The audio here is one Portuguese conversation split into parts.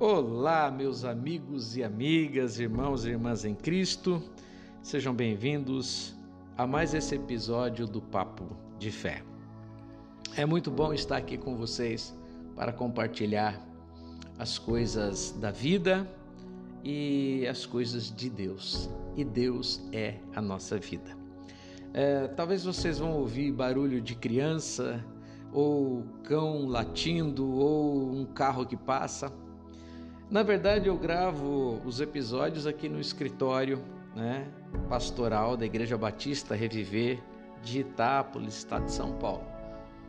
Olá, meus amigos e amigas, irmãos e irmãs em Cristo, sejam bem-vindos a mais esse episódio do Papo de Fé. É muito bom estar aqui com vocês para compartilhar as coisas da vida e as coisas de Deus. E Deus é a nossa vida. É, talvez vocês vão ouvir barulho de criança, ou cão latindo, ou um carro que passa. Na verdade, eu gravo os episódios aqui no escritório né, pastoral da Igreja Batista Reviver de Itápolis, estado de São Paulo.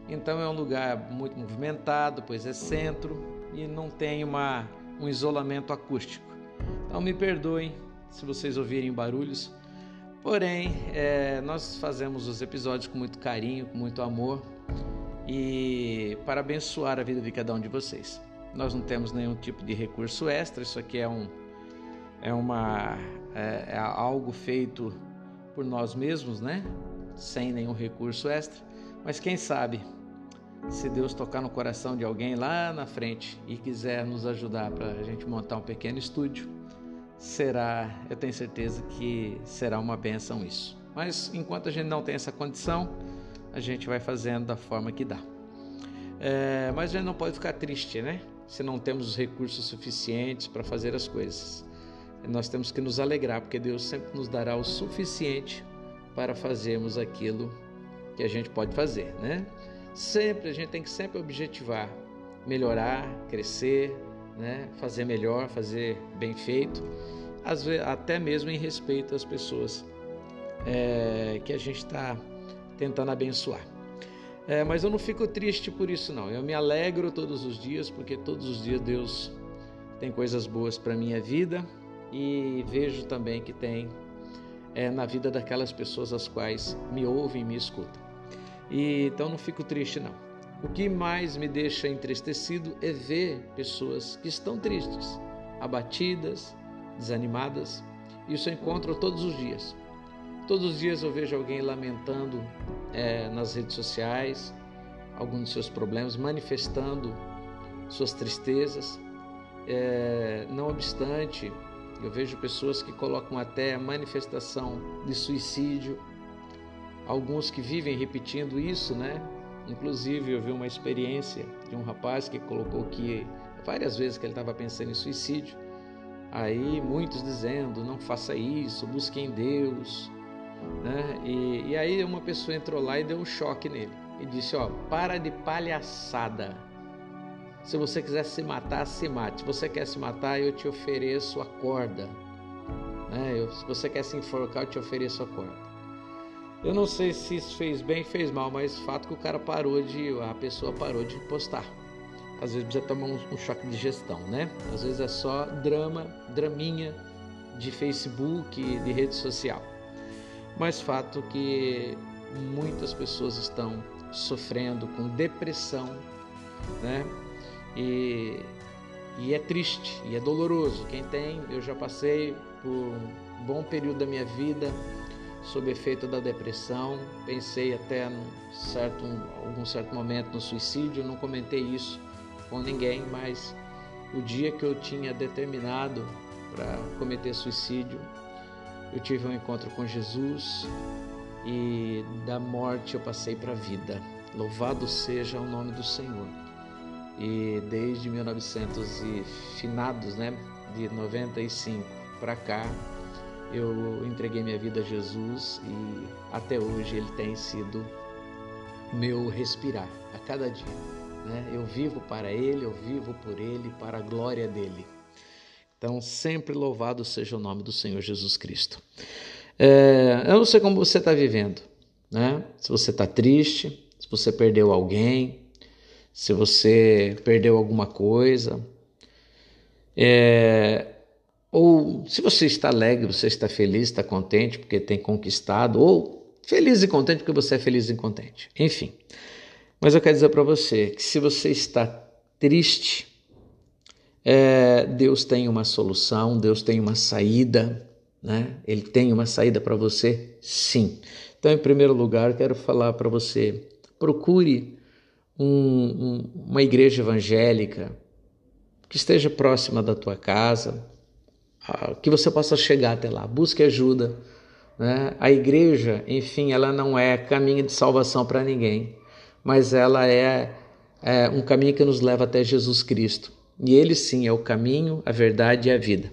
Então é um lugar muito movimentado, pois é centro e não tem uma, um isolamento acústico. Então me perdoem se vocês ouvirem barulhos, porém é, nós fazemos os episódios com muito carinho, com muito amor e para abençoar a vida de cada um de vocês. Nós não temos nenhum tipo de recurso extra, isso aqui é, um, é, uma, é, é algo feito por nós mesmos, né? Sem nenhum recurso extra. Mas quem sabe, se Deus tocar no coração de alguém lá na frente e quiser nos ajudar para a gente montar um pequeno estúdio, será, eu tenho certeza que será uma benção isso. Mas enquanto a gente não tem essa condição, a gente vai fazendo da forma que dá. É, mas a gente não pode ficar triste, né? Se não temos os recursos suficientes para fazer as coisas. Nós temos que nos alegrar, porque Deus sempre nos dará o suficiente para fazermos aquilo que a gente pode fazer, né? Sempre a gente tem que sempre objetivar, melhorar, crescer, né? Fazer melhor, fazer bem feito, às vezes, até mesmo em respeito às pessoas é, que a gente está tentando abençoar. É, mas eu não fico triste por isso, não. Eu me alegro todos os dias, porque todos os dias Deus tem coisas boas para minha vida e vejo também que tem é, na vida daquelas pessoas as quais me ouvem e me escutam. E, então não fico triste, não. O que mais me deixa entristecido é ver pessoas que estão tristes, abatidas, desanimadas. Isso eu encontro todos os dias. Todos os dias eu vejo alguém lamentando é, nas redes sociais alguns dos seus problemas, manifestando suas tristezas. É, não obstante, eu vejo pessoas que colocam até a manifestação de suicídio, alguns que vivem repetindo isso, né? Inclusive, eu vi uma experiência de um rapaz que colocou que várias vezes que ele estava pensando em suicídio. Aí muitos dizendo: não faça isso, busque em Deus, né? E, e aí uma pessoa entrou lá e deu um choque nele e disse: Ó, para de palhaçada. Se você quiser se matar, se mate. Se você quer se matar, eu te ofereço a corda. Né? Eu, se você quer se enforcar, eu te ofereço a corda. Eu não sei se isso fez bem, fez mal, mas fato que o cara parou de, a pessoa parou de postar. Às vezes precisa tomar um, um choque de gestão, né? Às vezes é só drama, draminha de Facebook, de rede social mas fato que muitas pessoas estão sofrendo com depressão, né? E, e é triste e é doloroso. Quem tem, eu já passei por um bom período da minha vida sob efeito da depressão, pensei até num certo, um, algum certo momento no suicídio, não comentei isso com ninguém, mas o dia que eu tinha determinado para cometer suicídio, eu tive um encontro com Jesus e da morte eu passei para a vida. Louvado seja o nome do Senhor. E desde 1900 e finados, né, de 95 para cá, eu entreguei minha vida a Jesus e até hoje ele tem sido meu respirar a cada dia. Né? Eu vivo para ele, eu vivo por ele, para a glória dele. Então, sempre louvado seja o nome do Senhor Jesus Cristo. É, eu não sei como você está vivendo, né? Se você está triste, se você perdeu alguém, se você perdeu alguma coisa, é, ou se você está alegre, você está feliz, está contente porque tem conquistado, ou feliz e contente porque você é feliz e contente. Enfim. Mas eu quero dizer para você que se você está triste, é, Deus tem uma solução, Deus tem uma saída, né? Ele tem uma saída para você, sim. Então, em primeiro lugar, quero falar para você: procure um, um, uma igreja evangélica, que esteja próxima da tua casa, que você possa chegar até lá. Busque ajuda. Né? A igreja, enfim, ela não é caminho de salvação para ninguém, mas ela é, é um caminho que nos leva até Jesus Cristo. E ele sim é o caminho, a verdade e a vida.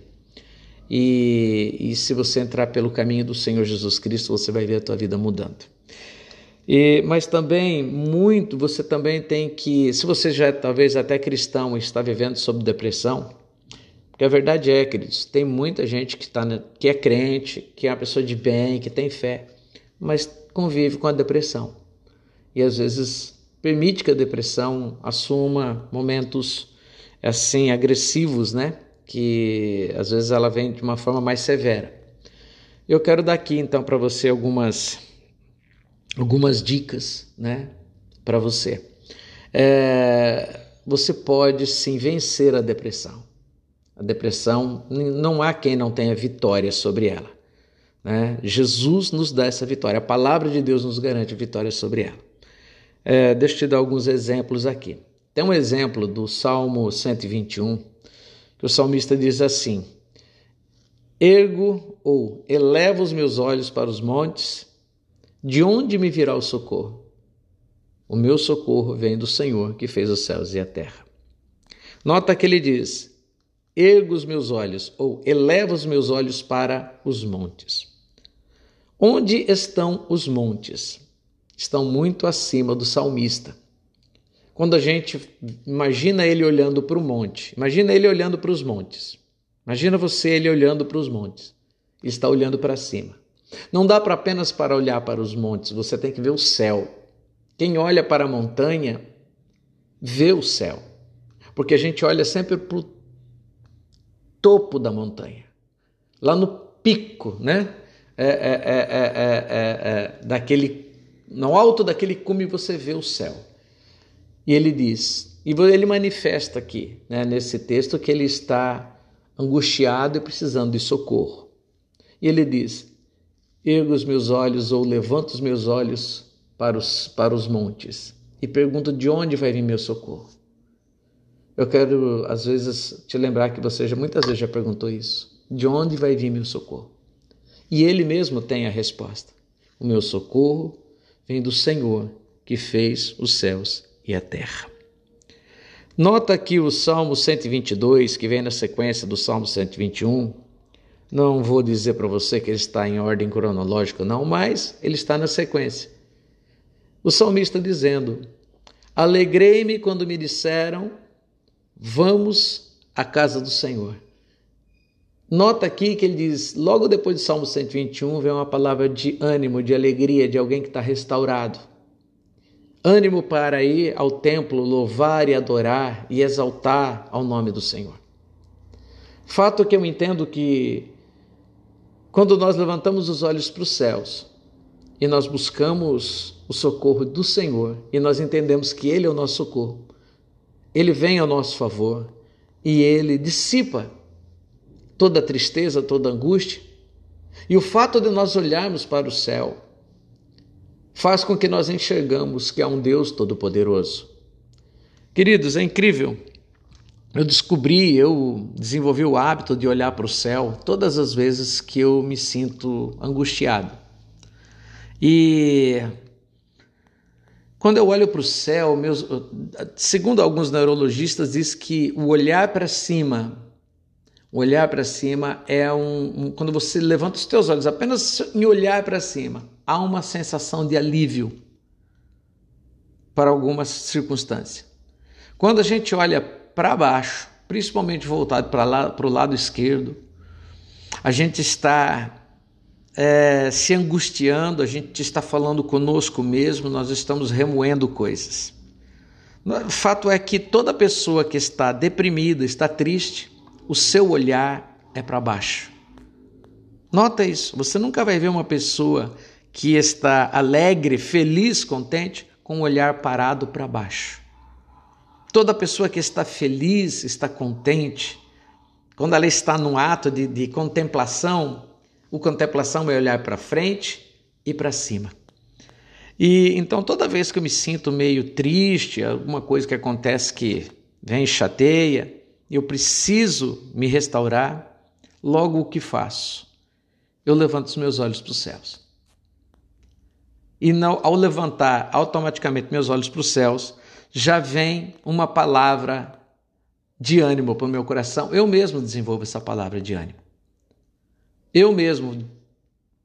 E, e se você entrar pelo caminho do Senhor Jesus Cristo, você vai ver a tua vida mudando. E, mas também muito, você também tem que, se você já é talvez até cristão e está vivendo sob depressão, porque a verdade é, queridos, tem muita gente que, tá, que é crente, que é uma pessoa de bem, que tem fé, mas convive com a depressão. E às vezes permite que a depressão assuma momentos assim agressivos, né? que às vezes ela vem de uma forma mais severa. Eu quero dar aqui então para você algumas algumas dicas, né, para você. É, você pode sim vencer a depressão. A depressão não há quem não tenha vitória sobre ela. Né? Jesus nos dá essa vitória. A palavra de Deus nos garante vitória sobre ela. É, deixa eu te dar alguns exemplos aqui. Tem um exemplo do Salmo 121 que o salmista diz assim: Ergo ou elevo os meus olhos para os montes, de onde me virá o socorro? O meu socorro vem do Senhor que fez os céus e a terra. Nota que ele diz: Ergo os meus olhos ou elevo os meus olhos para os montes. Onde estão os montes? Estão muito acima do salmista quando a gente imagina ele olhando para o monte, imagina ele olhando para os montes. Imagina você ele olhando para os montes. Ele está olhando para cima. Não dá para apenas para olhar para os montes, você tem que ver o céu. Quem olha para a montanha vê o céu, porque a gente olha sempre para o topo da montanha, lá no pico, né? É, é, é, daquele, no alto daquele cume você vê o céu. E ele diz, e ele manifesta aqui, né, nesse texto, que ele está angustiado e precisando de socorro. E ele diz: Ergo os meus olhos ou levanto os meus olhos para os, para os montes e pergunto de onde vai vir meu socorro. Eu quero, às vezes, te lembrar que você já muitas vezes já perguntou isso: de onde vai vir meu socorro? E ele mesmo tem a resposta: o meu socorro vem do Senhor que fez os céus e a terra. Nota aqui o Salmo 122, que vem na sequência do Salmo 121. Não vou dizer para você que ele está em ordem cronológica, não, mas ele está na sequência. O salmista dizendo: Alegrei-me quando me disseram, vamos à casa do Senhor. Nota aqui que ele diz, logo depois do Salmo 121, vem uma palavra de ânimo, de alegria, de alguém que está restaurado ânimo para ir ao templo louvar e adorar e exaltar ao nome do Senhor. Fato que eu entendo que quando nós levantamos os olhos para os céus e nós buscamos o socorro do Senhor e nós entendemos que Ele é o nosso socorro, Ele vem ao nosso favor e Ele dissipa toda tristeza, toda angústia. E o fato de nós olharmos para o céu faz com que nós enxergamos que há um Deus todo-poderoso. Queridos, é incrível. Eu descobri, eu desenvolvi o hábito de olhar para o céu todas as vezes que eu me sinto angustiado. E quando eu olho para o céu, meus, segundo alguns neurologistas, diz que o olhar para cima, o olhar para cima é um, um, quando você levanta os teus olhos apenas em olhar para cima, há uma sensação de alívio para alguma circunstância. Quando a gente olha para baixo, principalmente voltado para, para o lado esquerdo, a gente está é, se angustiando, a gente está falando conosco mesmo, nós estamos remoendo coisas. O fato é que toda pessoa que está deprimida, está triste, o seu olhar é para baixo. Nota isso, você nunca vai ver uma pessoa que está alegre, feliz, contente, com o olhar parado para baixo. Toda pessoa que está feliz, está contente, quando ela está num ato de, de contemplação, o contemplação é olhar para frente e para cima. E então toda vez que eu me sinto meio triste, alguma coisa que acontece que vem chateia, eu preciso me restaurar, logo o que faço? Eu levanto os meus olhos para os céus. E não, ao levantar automaticamente meus olhos para os céus, já vem uma palavra de ânimo para o meu coração. Eu mesmo desenvolvo essa palavra de ânimo. Eu mesmo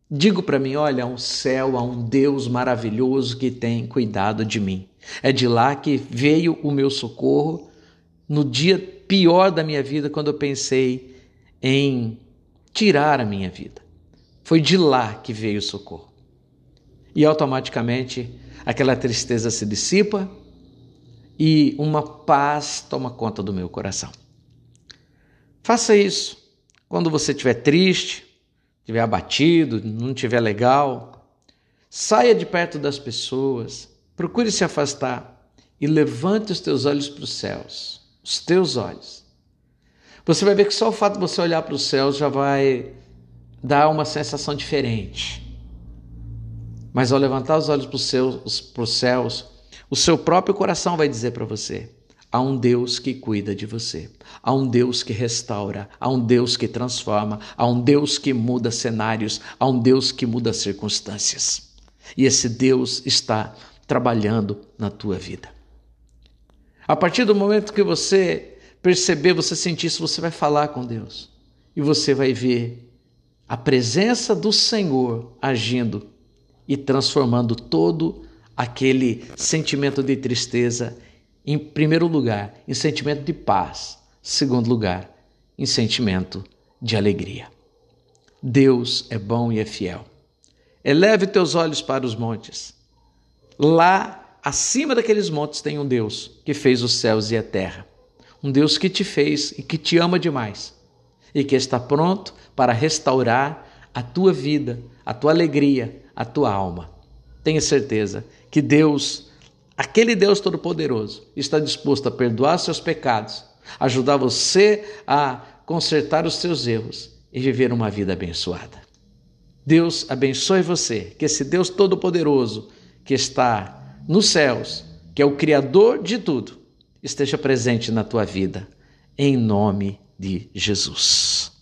digo para mim: olha, há um céu, há um Deus maravilhoso que tem cuidado de mim. É de lá que veio o meu socorro no dia pior da minha vida, quando eu pensei em tirar a minha vida. Foi de lá que veio o socorro. E automaticamente aquela tristeza se dissipa e uma paz toma conta do meu coração. Faça isso quando você estiver triste, estiver abatido, não estiver legal. Saia de perto das pessoas, procure se afastar e levante os teus olhos para os céus os teus olhos. Você vai ver que só o fato de você olhar para os céus já vai dar uma sensação diferente. Mas ao levantar os olhos para os, céus, o seu próprio coração vai dizer para você: há um Deus que cuida de você, há um Deus que restaura, há um Deus que transforma, há um Deus que muda cenários, há um Deus que muda circunstâncias. E esse Deus está trabalhando na tua vida. A partir do momento que você perceber, você sentir isso, você vai falar com Deus. E você vai ver a presença do Senhor agindo e transformando todo aquele sentimento de tristeza, em primeiro lugar, em sentimento de paz, segundo lugar, em sentimento de alegria. Deus é bom e é fiel. Eleve teus olhos para os montes. Lá acima daqueles montes tem um Deus que fez os céus e a terra. Um Deus que te fez e que te ama demais e que está pronto para restaurar a tua vida, a tua alegria, a tua alma. Tenha certeza que Deus, aquele Deus Todo-Poderoso, está disposto a perdoar seus pecados, ajudar você a consertar os seus erros e viver uma vida abençoada. Deus abençoe você, que esse Deus Todo-Poderoso que está nos céus, que é o Criador de tudo, esteja presente na tua vida, em nome de Jesus.